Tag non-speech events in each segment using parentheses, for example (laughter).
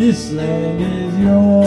This land is yours.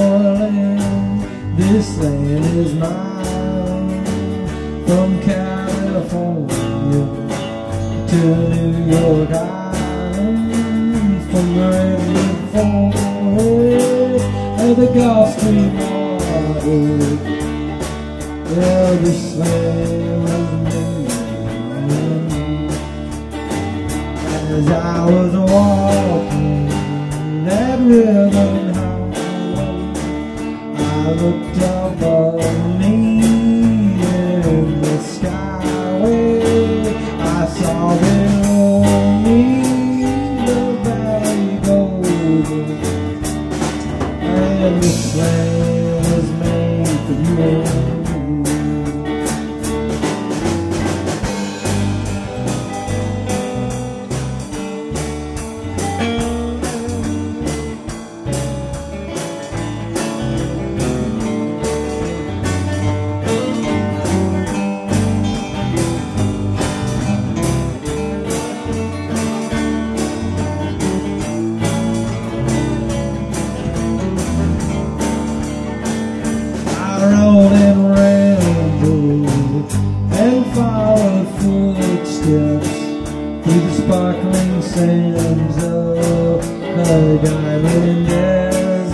diamonds, oh, the diamond desert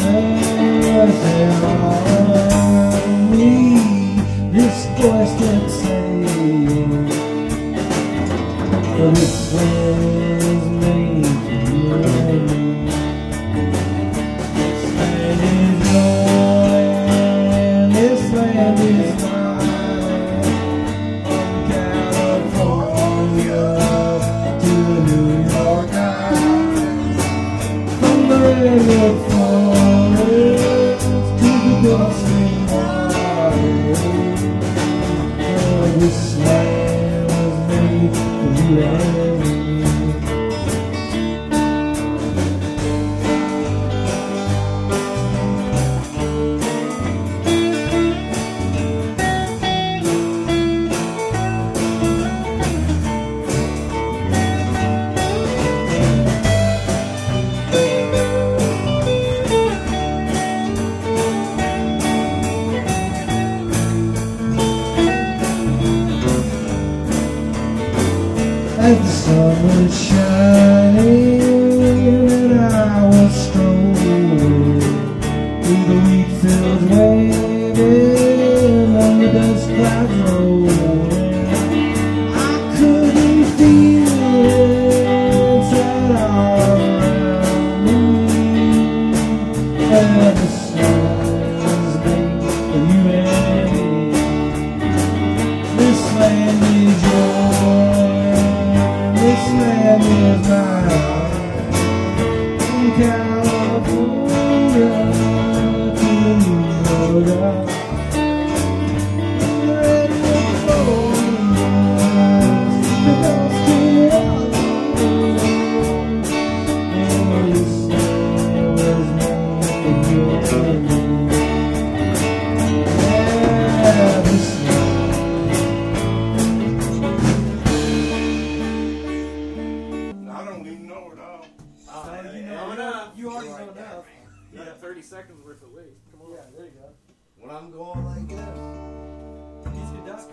around me. This voice that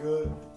good.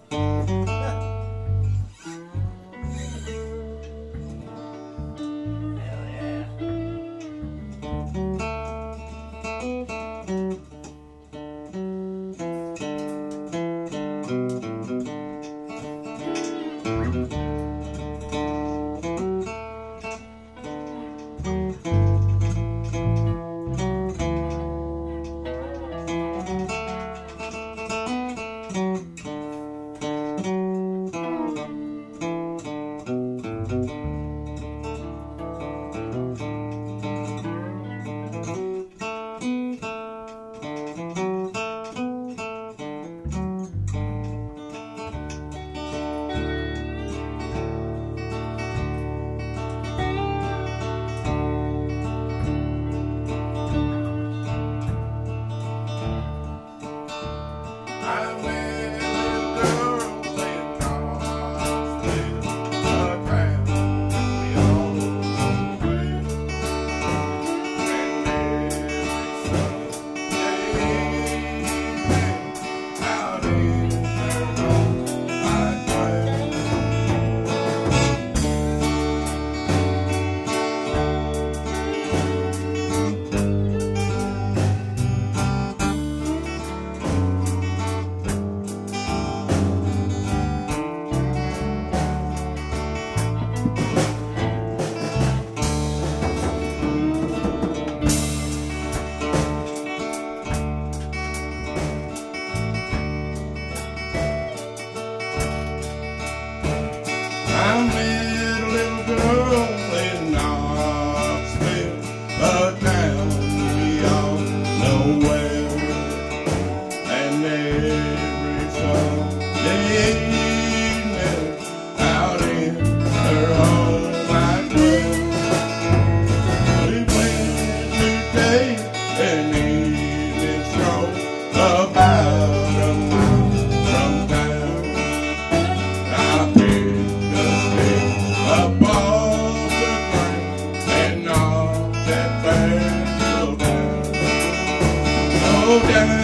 Down,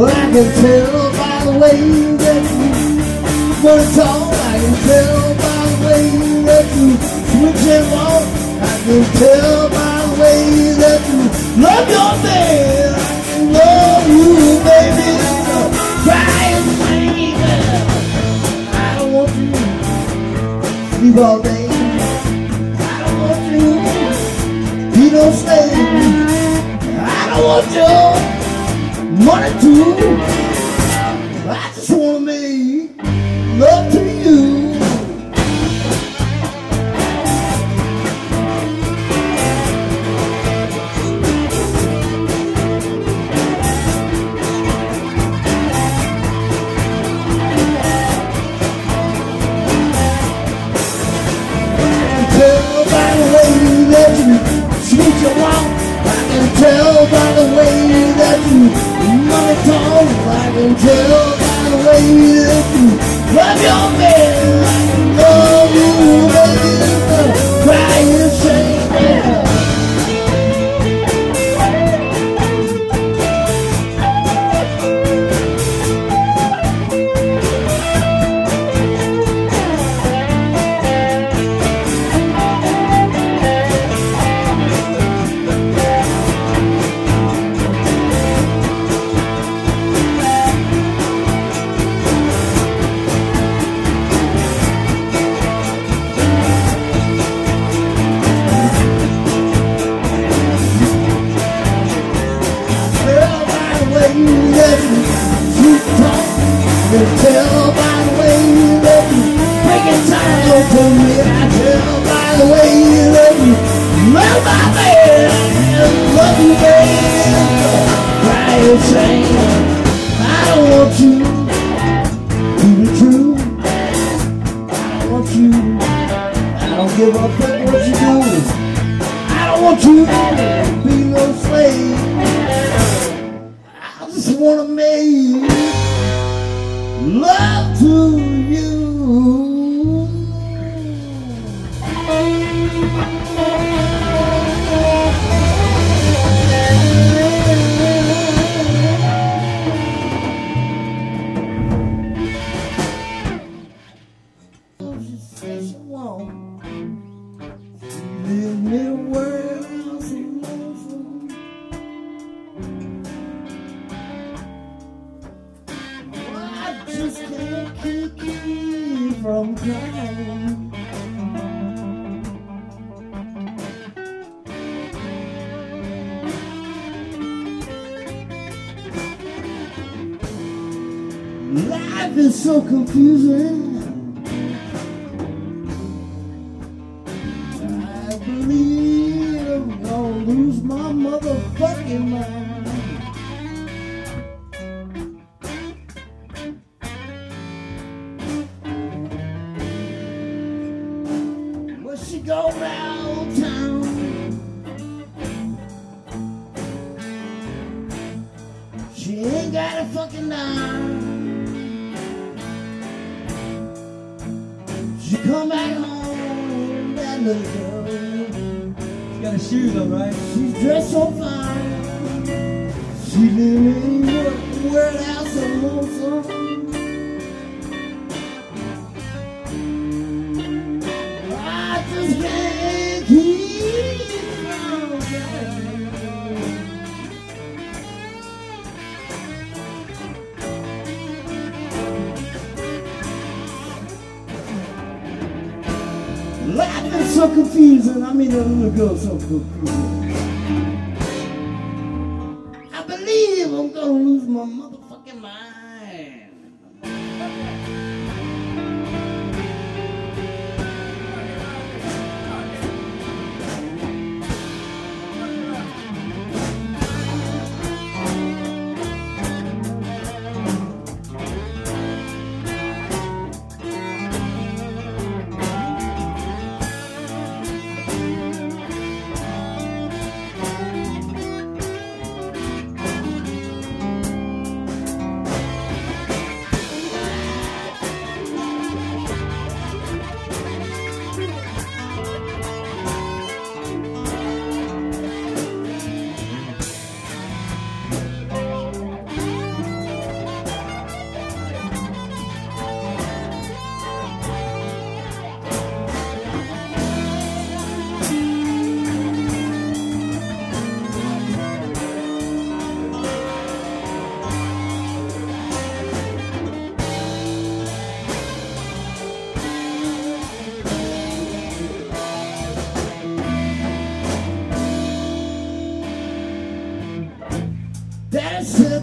Well, I can tell by the way that you want it's all I can tell by the way that you switch and walk. I can tell by the way that you love your man. I can love you, baby. So try and. I don't want you to sleep all day. I don't want you. You don't stay. I don't want you. 22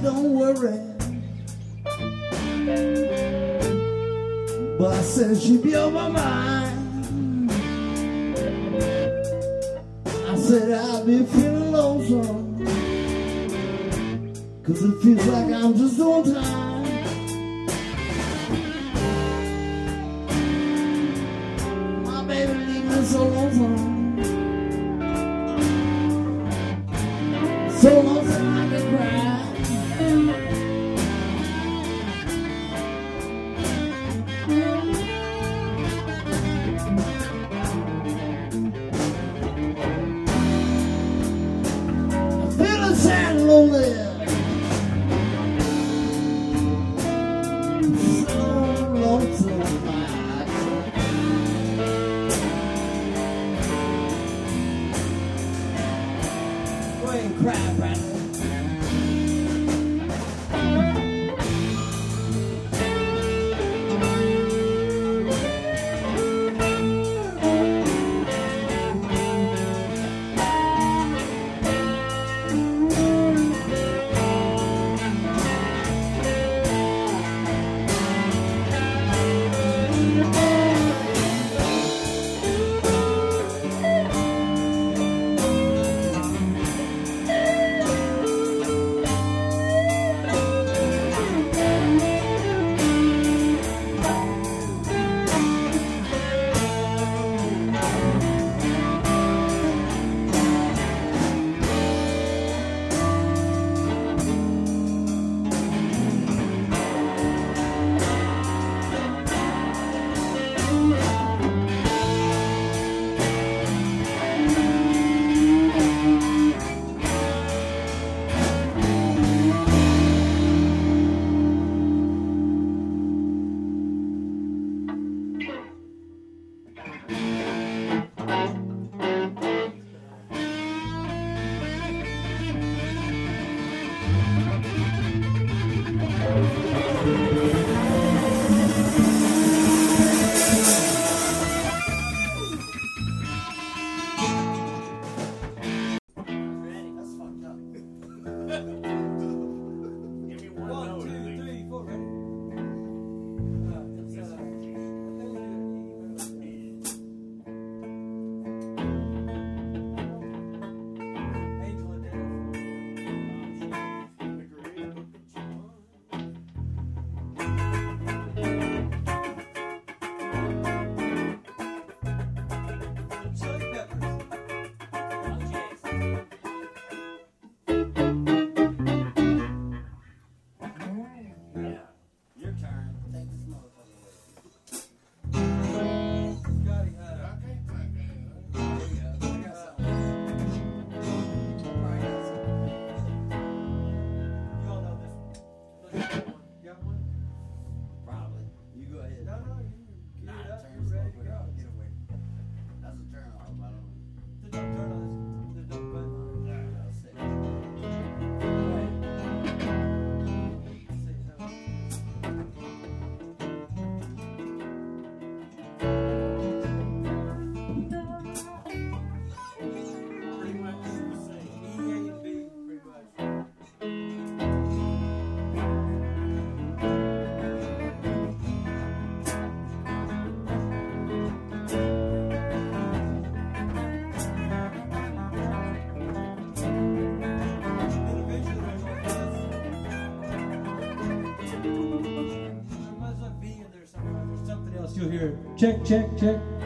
don't worry. But I said she be on my mind. still here. Check, check, check.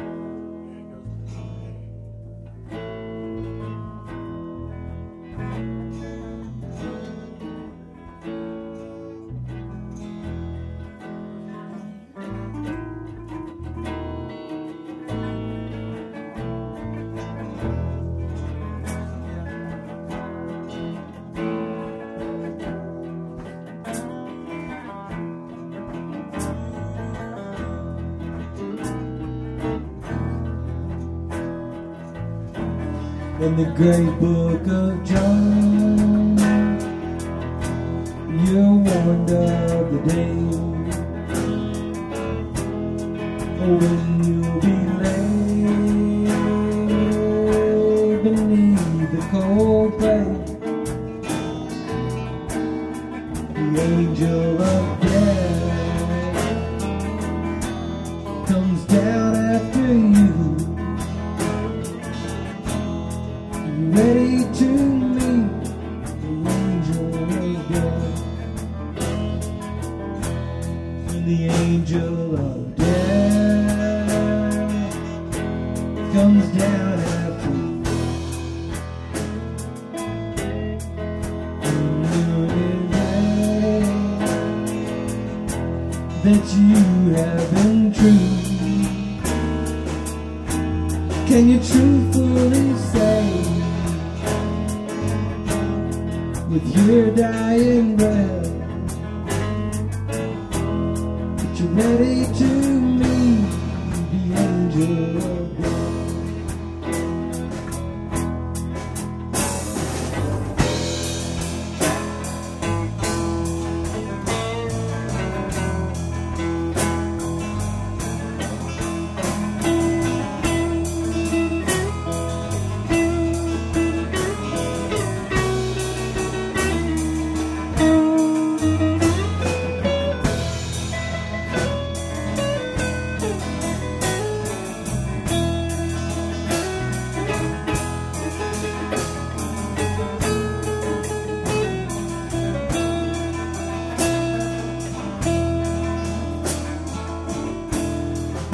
the great book of John, you warned of the day.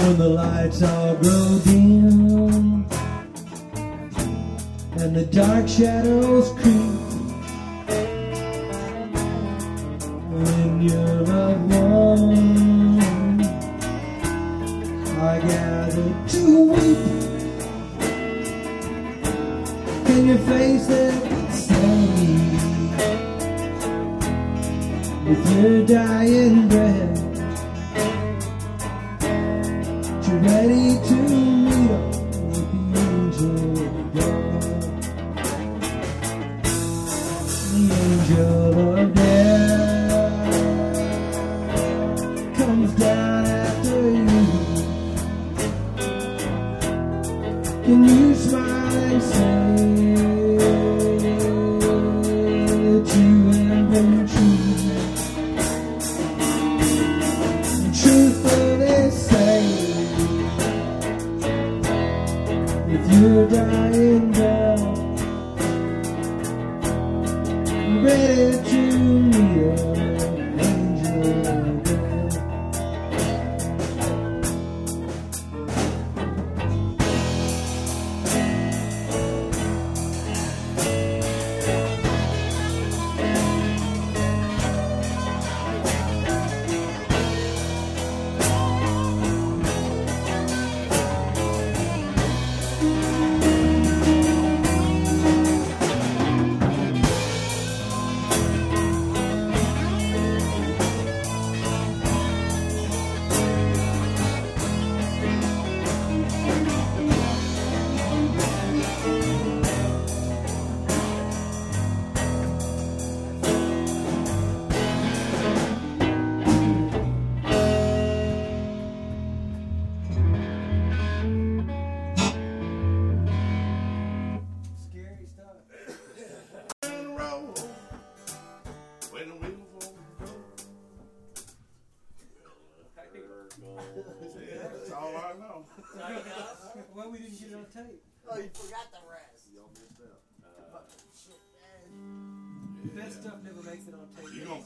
when the lights all grow dim and the dark shadows creep didn't get it on tape. Oh, you forgot the rest. Y'all missed out. Uh, shit, man. That stuff never makes it on tape. You don't.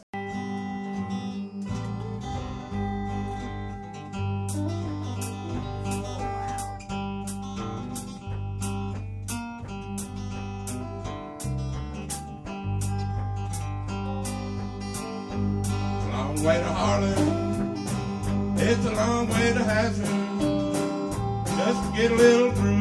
Long way to Harlem. It's a long way to Hazard just get a little bruised.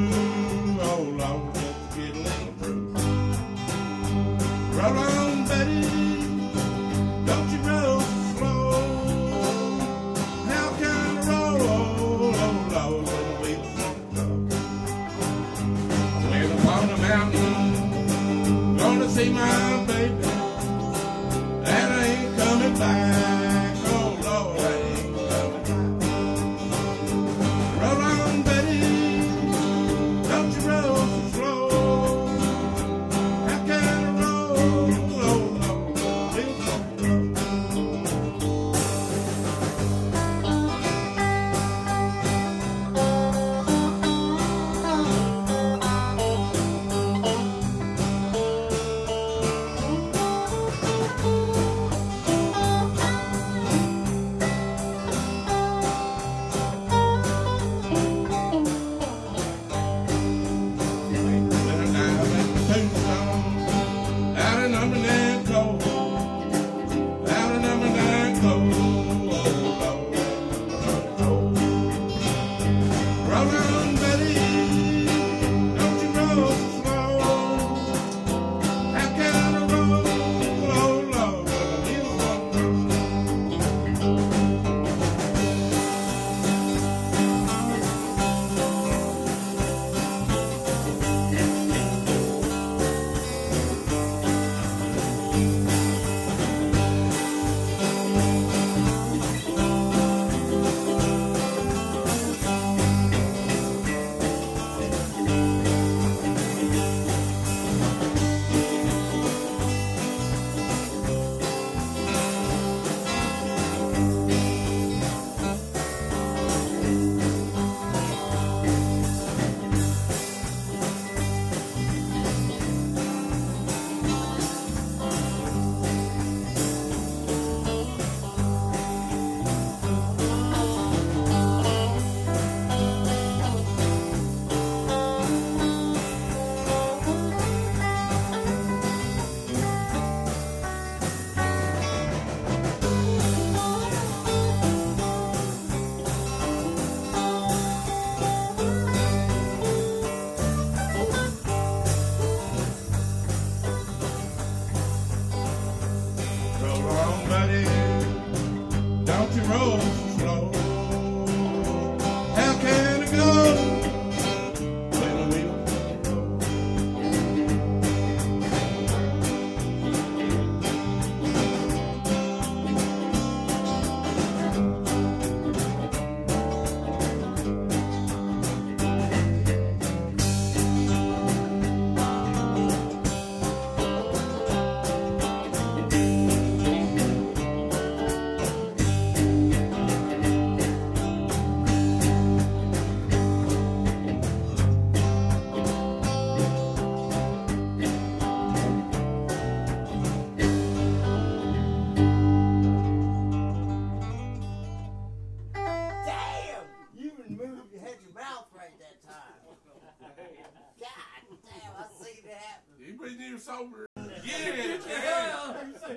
sober. Yeah, yeah.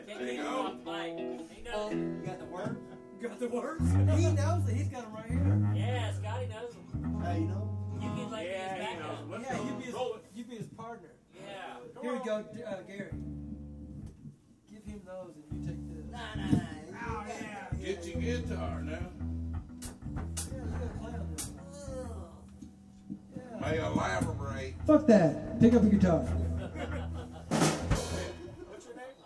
Can't off the bike. He. Oh, you got the word? Got the words? he knows it. He's got them right here. Yeah, Scotty knows them. How you know? You can like yeah, his backup. Yeah, you be his, you be his partner. Yeah. Come here we go, uh, Gary. Give him those and you take this. Nah, nah, nah. Oh, yeah. Get your guitar now. Yeah, you gotta play on this. May elaborate. Fuck that. Pick up your guitar.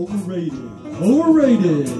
Overrated. Overrated.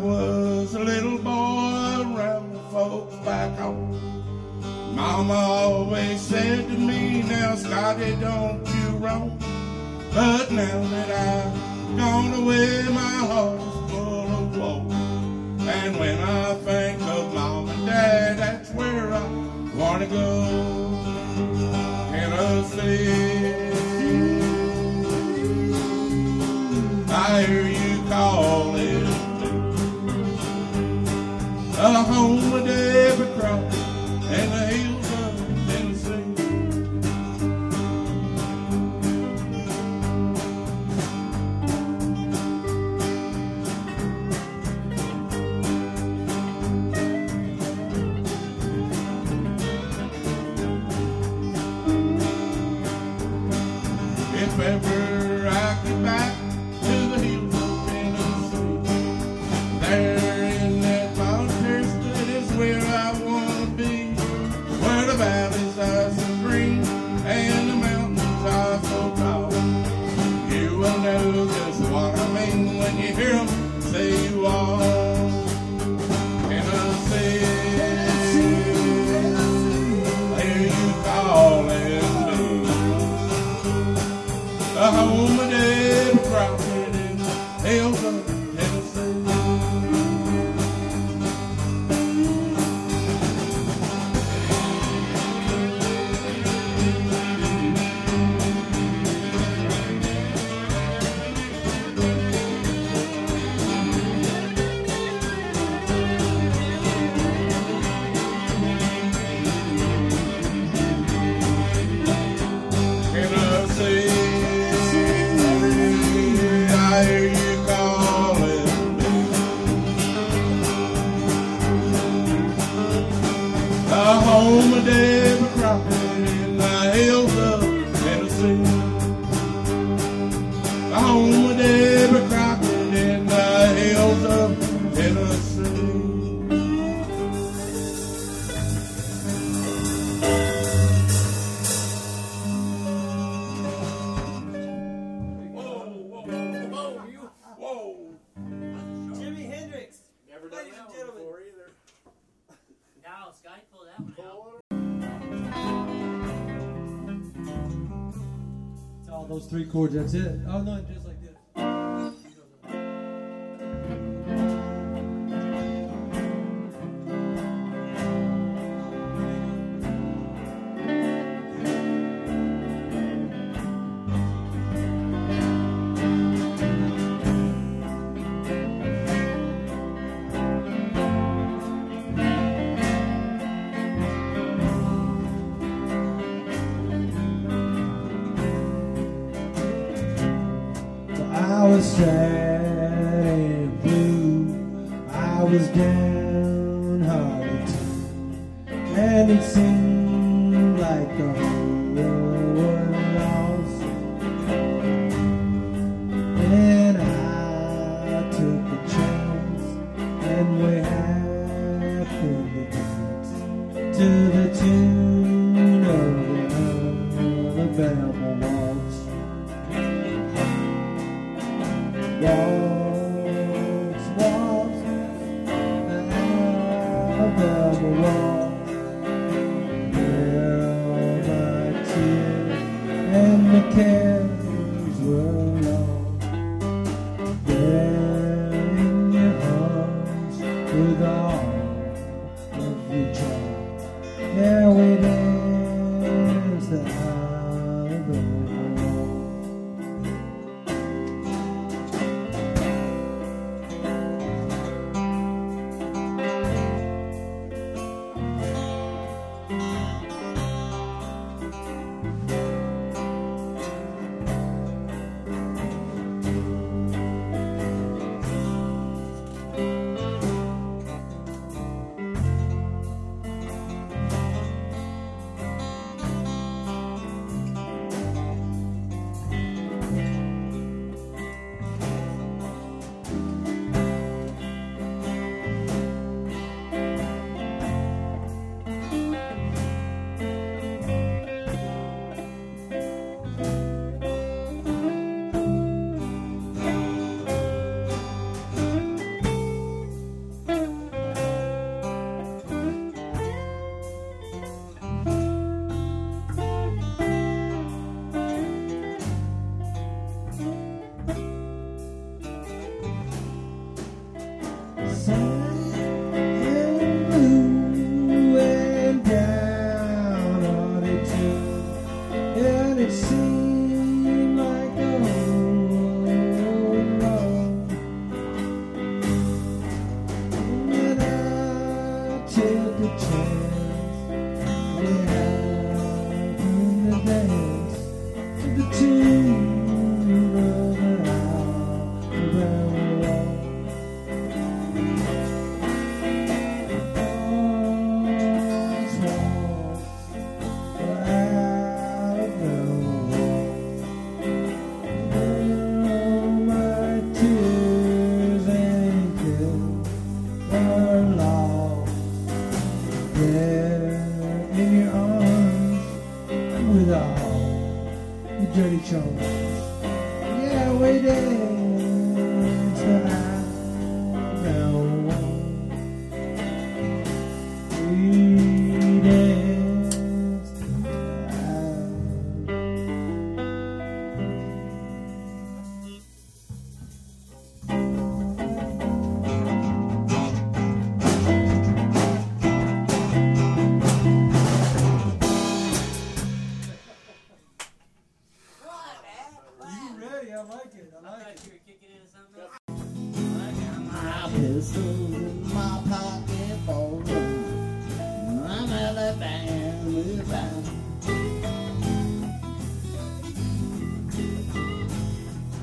was a little boy around the folks back home. Mama always said to me, now Scotty, don't you roam. But now that I've gone away, my heart is full of woe. And when I think of mom and dad, that's where I want to go. Tennessee. chords, that's it. Oh, no, just like.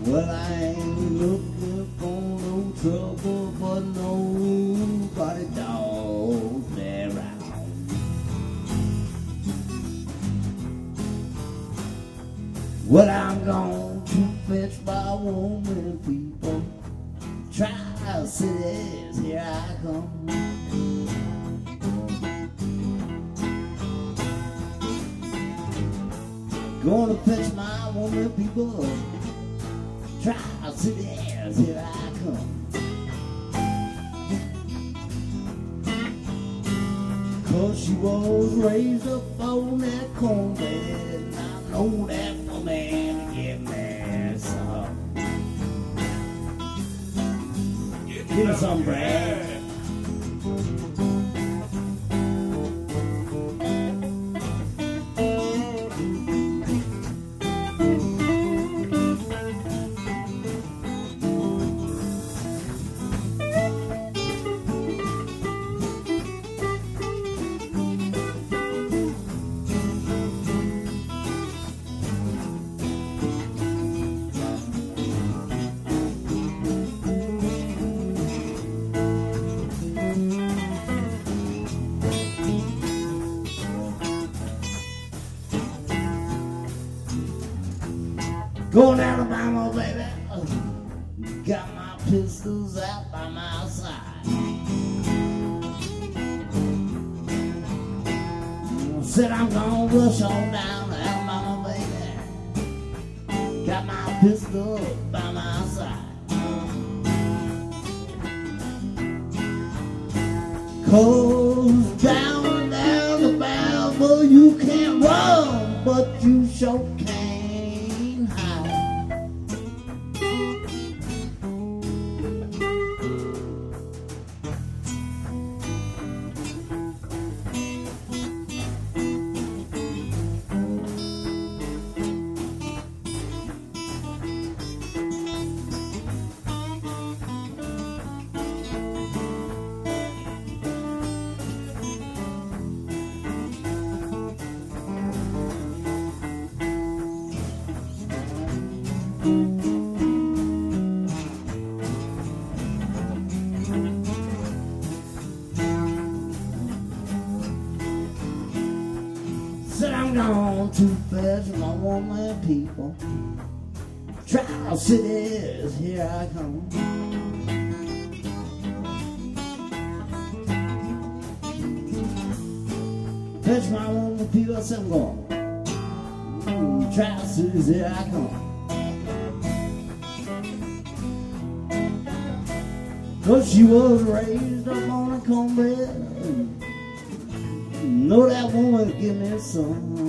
Well, I ain't looking for no trouble, but nobody dogs me around. Well, I'm going to fetch my woman, people. Tri cities, here I come. Gonna fetch my woman, people. Cities, here I come. Cause she was raised up on that cornbread, and I know that woman give me some. Give me some bread. On I come. Fetch my own said I'm going. Mm, cities, here I come. Cause she was raised up on a cornbread. Know that woman give me some.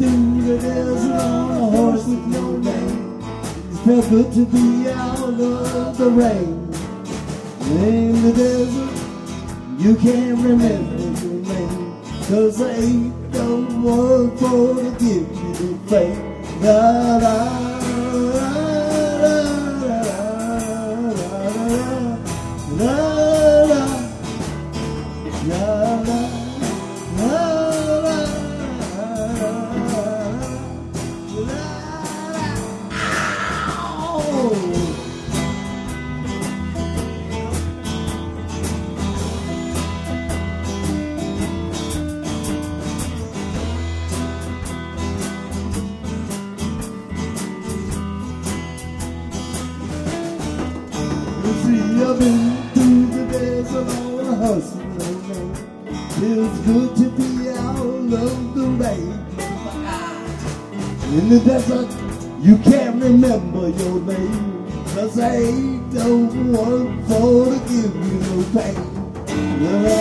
thing that is on a horse with no name. It's felt good to be out of the rain. In the desert, you can't remember your name. Cause I ain't the one for to give you the faith that I love. the desert, you can't remember your name. Cause I don't want to give you no pain.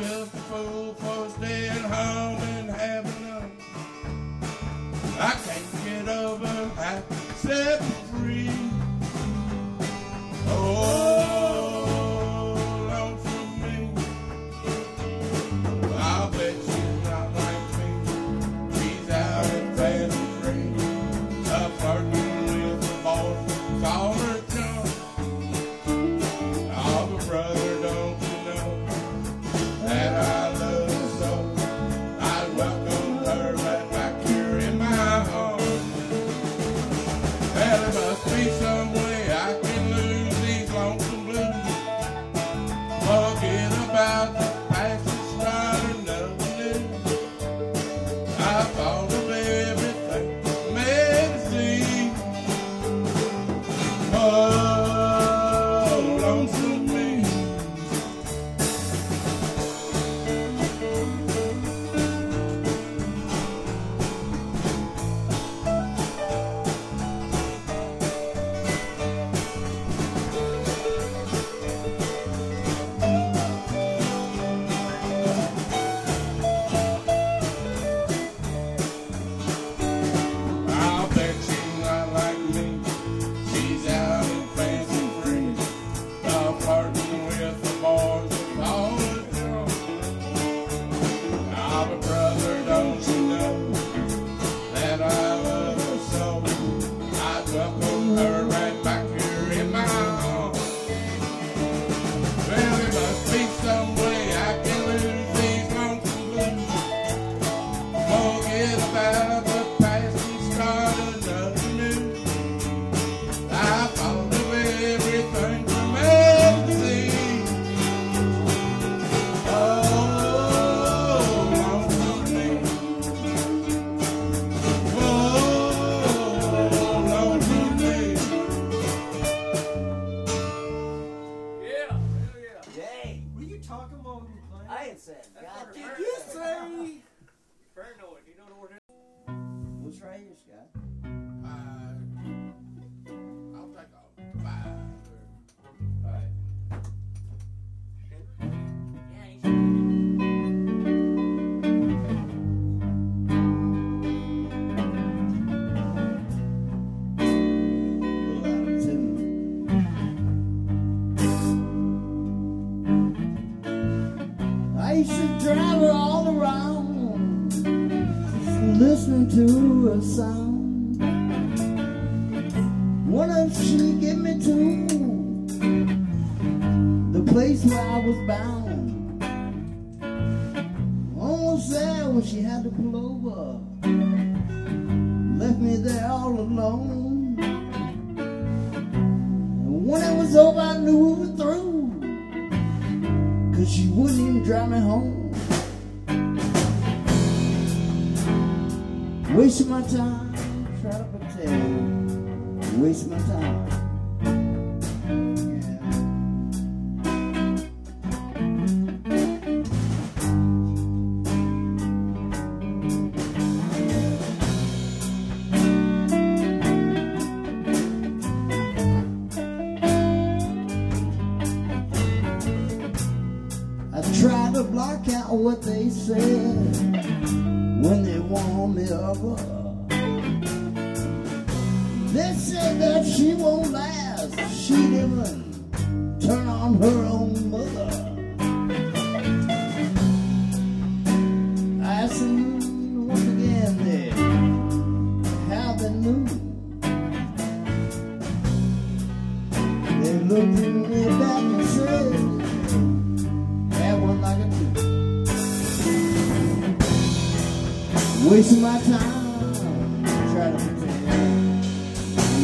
just a fool for staying home.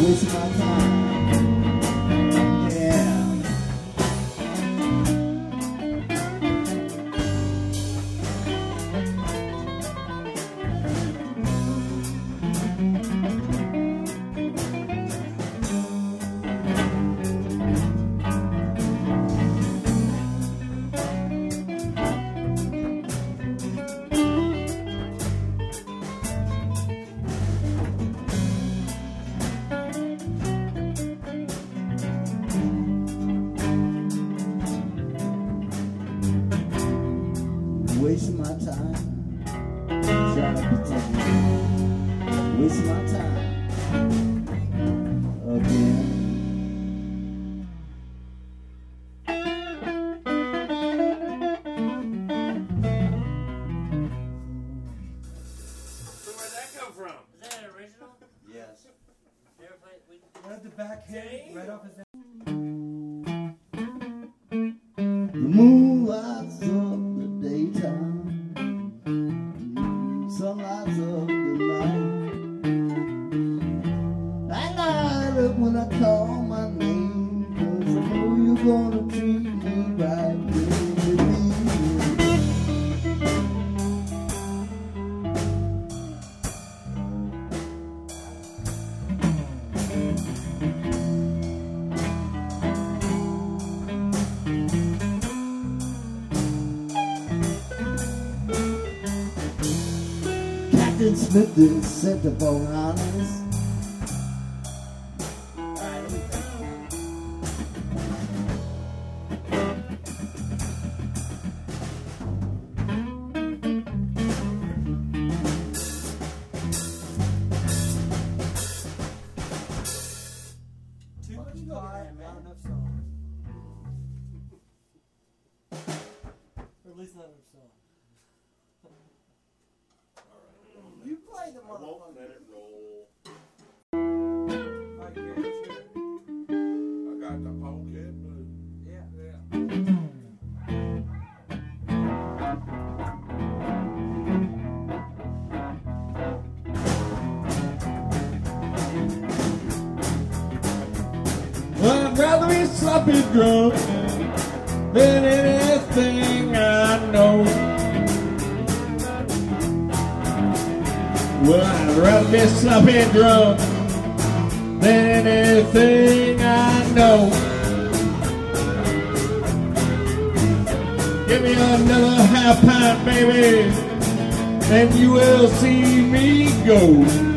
wasting my time. this centerfold house. sloppy drunk than anything I know. Well, I'd rather be sloppy drunk than anything I know. Give me another half pint, baby, and you will see me go.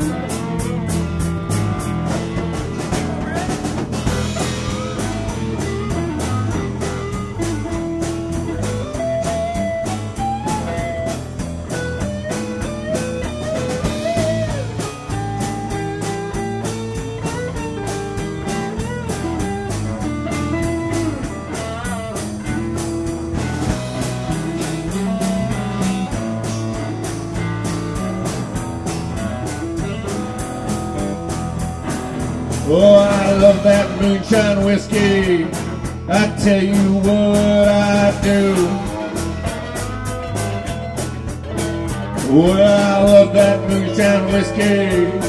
Escape.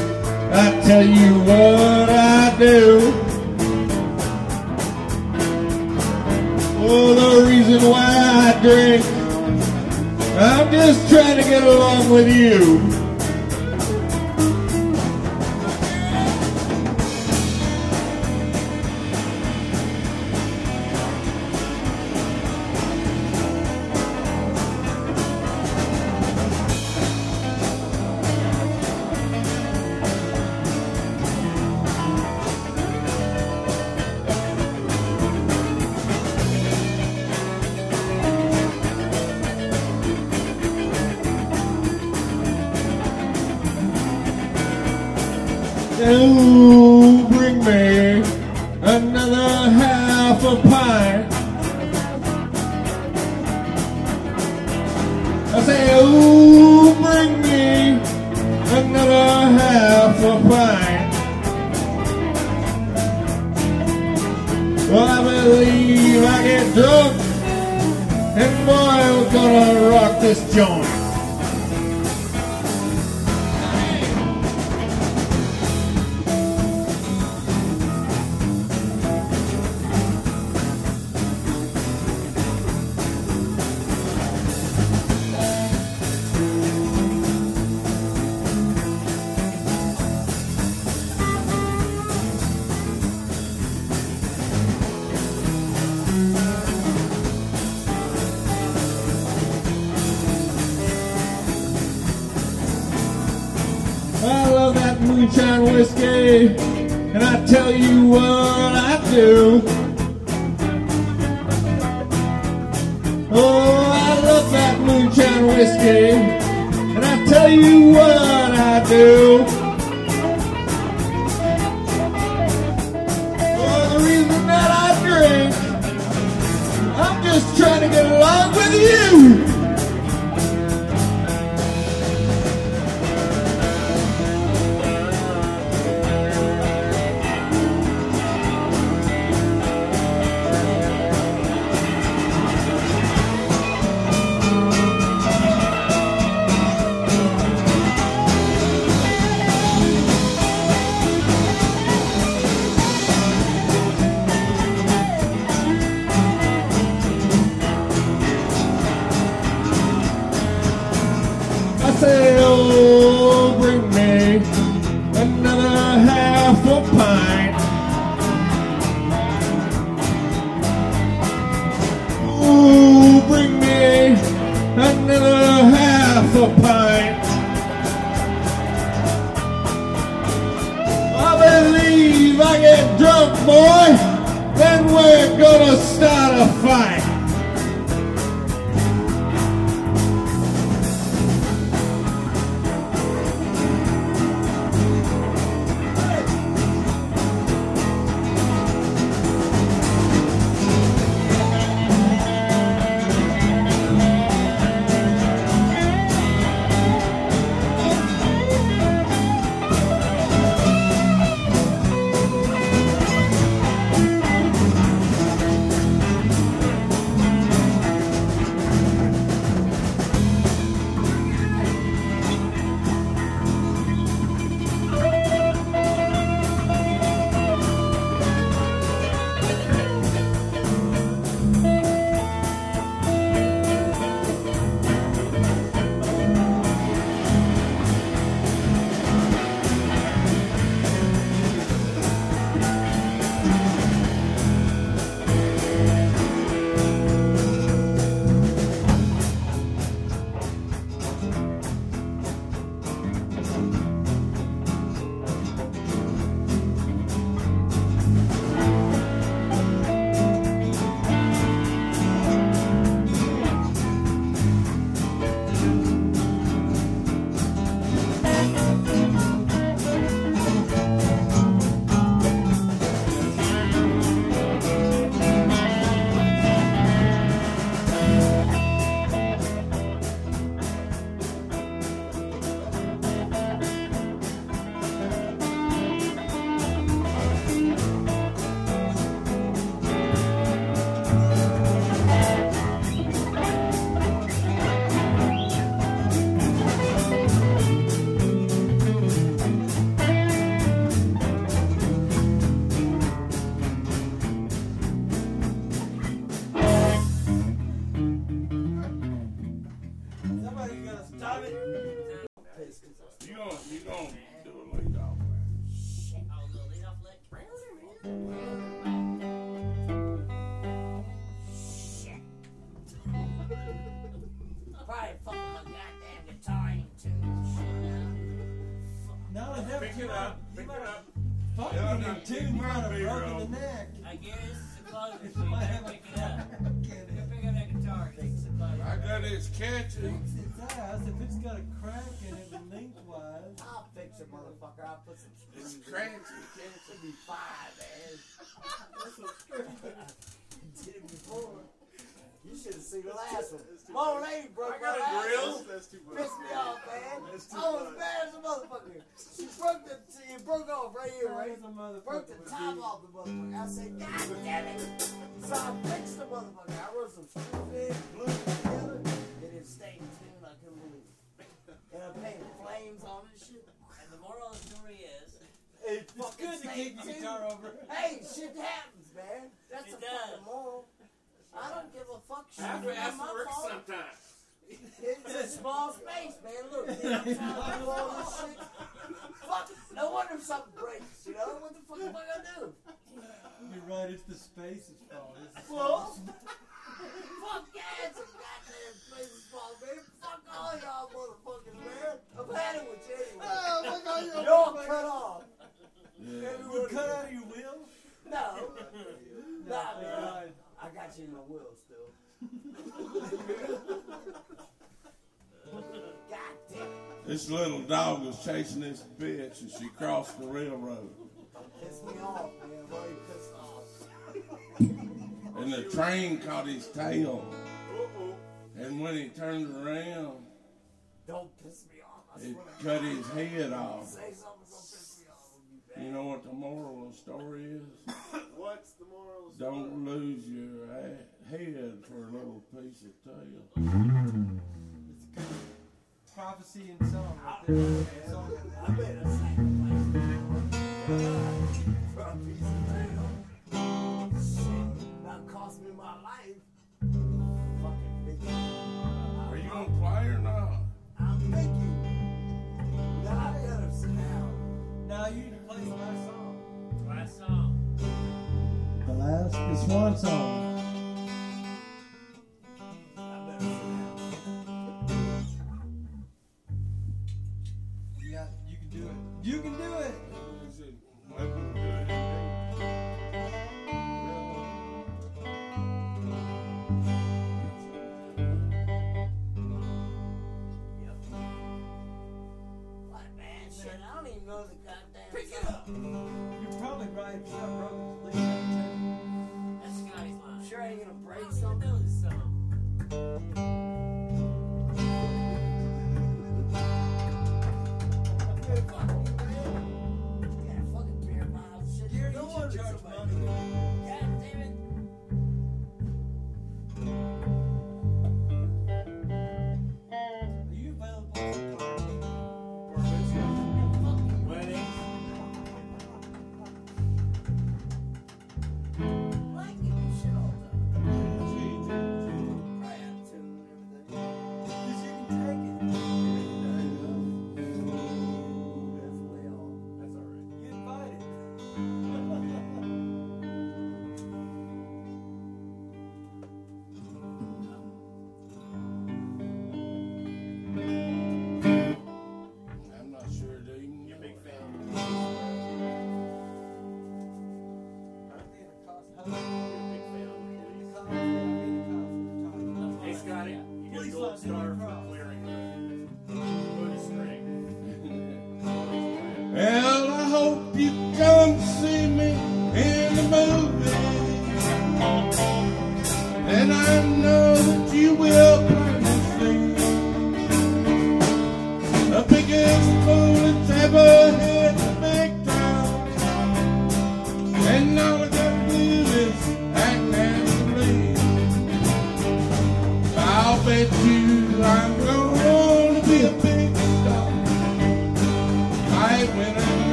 Well, I believe I get drunk, and boy, we're gonna rock this joint. Screws in it. crazy. Be fine, man. Did it before. You should have seen the last one. My old lady broke I got my a grill. Pissed me off, man. I was mad as a motherfucker. She broke the, it broke off right here, right? Broke the top off the motherfucker. I said, God damn it. So I fixed the motherfucker. I wrote some screws in, glued it together, and it stayed tuned. I couldn't believe it. And I painted flames on it and shit. And the moral of the story is, It It's fucking good to stayed keep the guitar over. Hey, shit happens, man. That's It a does. fucking moral. I don't give a fuck. Shit, Half it's ass not my works fault. sometimes. It's a small space, man. Look, man, I'm trying to do all this shit. Fuck, no wonder something breaks, you know? What the fuck am I gonna do? You're right. It's the space's fault. It's the Well, space. (laughs) fuck yeah, it's a goddamn space is small, man. Fuck all y'all motherfuckers, man. I'm had it with you anyway. Oh my God! You're Y'all cut off. Yeah. You cut out of your will? No, No, (laughs) nah, thank man. I got you in my will still. (laughs) God damn it. This little dog was chasing this bitch and she crossed the railroad. Piss me off, man. Why you pissed off? (laughs) And the train caught his tail. And when he turned around, Don't piss me off. I it swear. cut his head off. Say something You You know what the moral of the story is? (coughs) What's the moral of the Don't lose your head for a little piece of tail. (laughs) It's a good prophecy and song right there. Song. I made a sacrifice for a piece of tail. Shit, that cost me my life. Fucking bitch. Are you gonna play or not? I'm thinking. Now I better sit down. Now you my song. last song. The last, the one song. Probably